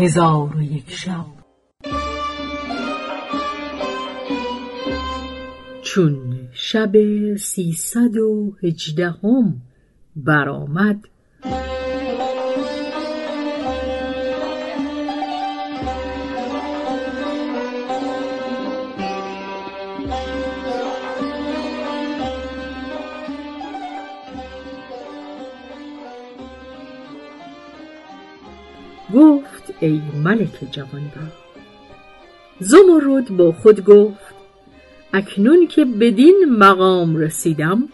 هزار و یک شب. چون شب سیصد و هجدهم برآمد ای ملک جوانبخت. زمرد با خود گفت اکنون که بدین مقام رسیدم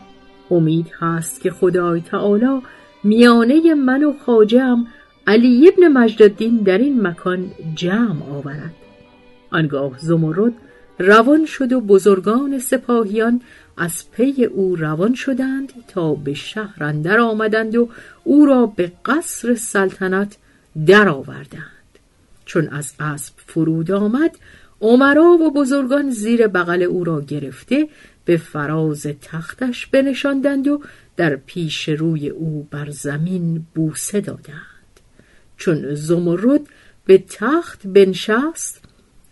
امید هست که خدای تعالی میانه من و خاجم علی ابن مجدالدین در این مکان جمع آورد. آنگاه زمرد روان شد و بزرگان سپاهیان از پی او روان شدند تا به شهر اندر آمدند و او را به قصر سلطنت درآوردند. چون از اسب فرود آمد عمرا و بزرگان زیر بغل او را گرفته به فراز تختش بنشاندند و در پیش روی او بر زمین بوسه دادند. چون زمرد به تخت بنشست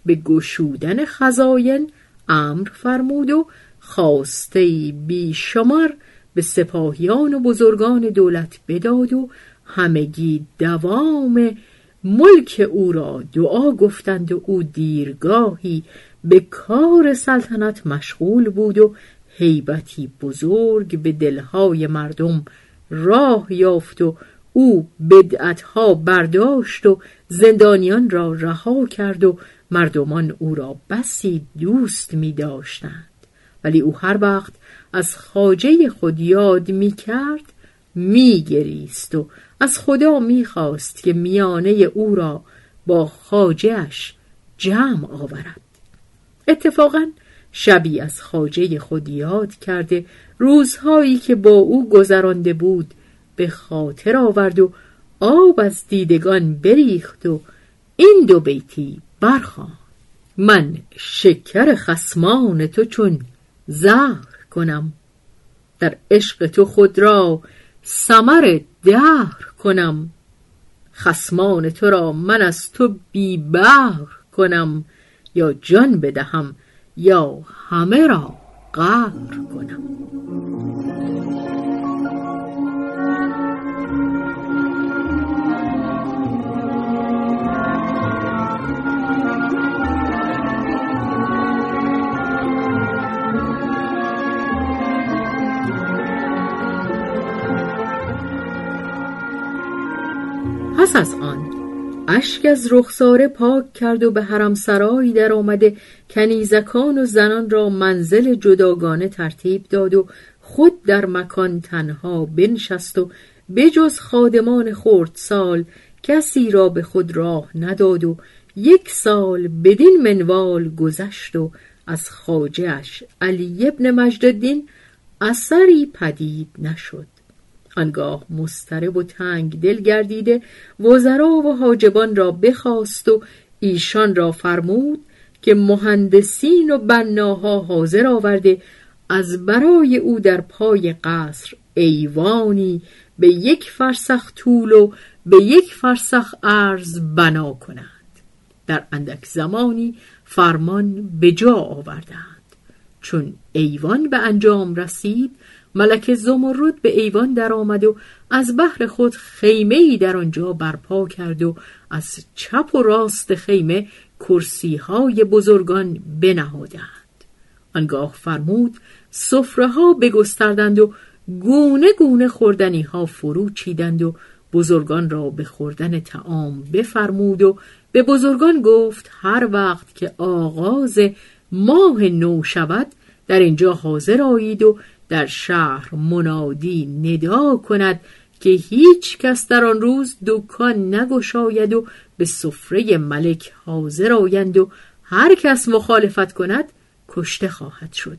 به گشودن خزاین امر فرمود و خواسته بیشمار به سپاهیان و بزرگان دولت بداد و همگی دوام ملک او را دعا گفتند و او دیرگاهی به کار سلطنت مشغول بود و هیبتی بزرگ به دلهای مردم راه یافت و او بدعتها برداشت و زندانیان را رها کرد و مردمان او را بسی دوست می داشتند ولی او هر وقت از خاجه خود یاد می کرد می گریست و از خدا می‌خواست که میانه او را با خاجهش جمع آورد. اتفاقا شبی از خاجه خود یاد کرده روزهایی که با او گذرانده بود به خاطر آورد و آب از دیدگان بریخت و این دو بیتی برخوان من شکر خسمان تو چون زهر کنم. در عشق تو خود را سمر دهر کنم. خسمان تو را من از تو بی کنم. یا جان بدهم یا همه را قهر کنم. پس از آن اشک از رخساره پاک کرد و به حرم سرایی در آمده کنیزکان و زنان را منزل جداگانه ترتیب داد و خود در مکان تنها بنشست و بجز خادمان سال کسی را به خود راه نداد و یک سال بدین منوال گذشت و از خاجهش علی ابن مجددین اثری پدید نشد. آنگاه مسترب و تنگ دل گردیده وزرا و حاجبان را بخواست و ایشان را فرمود که مهندسین و بناها حاضر آورده از برای او در پای قصر ایوانی به یک فرسخ طول و به یک فرسخ عرض بنا کنند. در اندک زمانی فرمان به جا آوردند. چون ایوان به انجام رسید ملک زمرد به ایوان درآمد و از بحر خود خیمه ای در آنجا برپا کرد و از چپ و راست خیمه کرسی های بزرگان بنهادند. آنگاه فرمود سفره ها بگستردند و گونه گونه خوردنی ها فرو چیدند و بزرگان را به خوردن تعام بفرمود و به بزرگان گفت هر وقت که آغاز ماه نو شود در اینجا حاضر آیید و در شهر منادی ندا کند که هیچ کس در آن روز دکان نگشاید و به سفره ملک حاضر آیند و هر کس مخالفت کند کشته خواهد شد.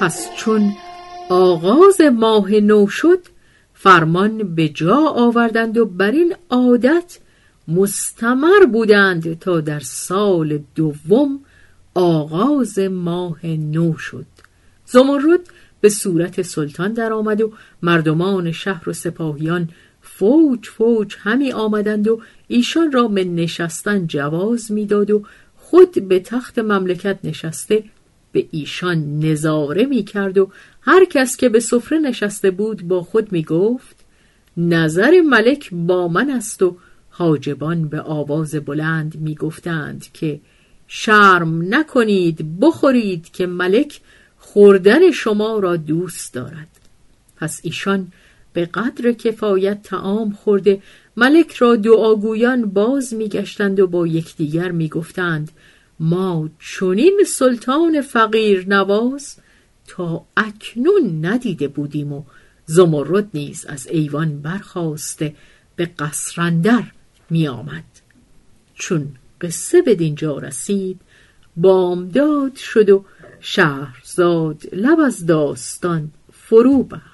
پس چون آغاز ماه نو شد فرمان به جا آوردند و بر این عادت مستمر بودند تا در سال دوم آغاز ماه نو شد. زمرد به صورت سلطان درآمد و مردمان شهر و سپاهیان فوج فوج همی آمدند و ایشان را به نشستن جواز می‌داد و خود به تخت مملکت نشسته به ایشان نظاره می کرد و هر کس که به سفره نشسته بود با خود می گفت نظر ملک با من است و حاجبان به آواز بلند می گفتند که شرم نکنید بخورید که ملک خوردن شما را دوست دارد. پس ایشان به قدر کفایت تعام خورده ملک را دعاگویان باز میگشتند و با یکدیگر می‌گفتند ما چنین سلطان فقیر نواز تا اکنون ندیده بودیم و زمرد نیز از ایوان برخواسته به قصرندر می آمد. چون قصه به دینجا رسید بامداد شد و شهرزاد لب از داستان فرو بست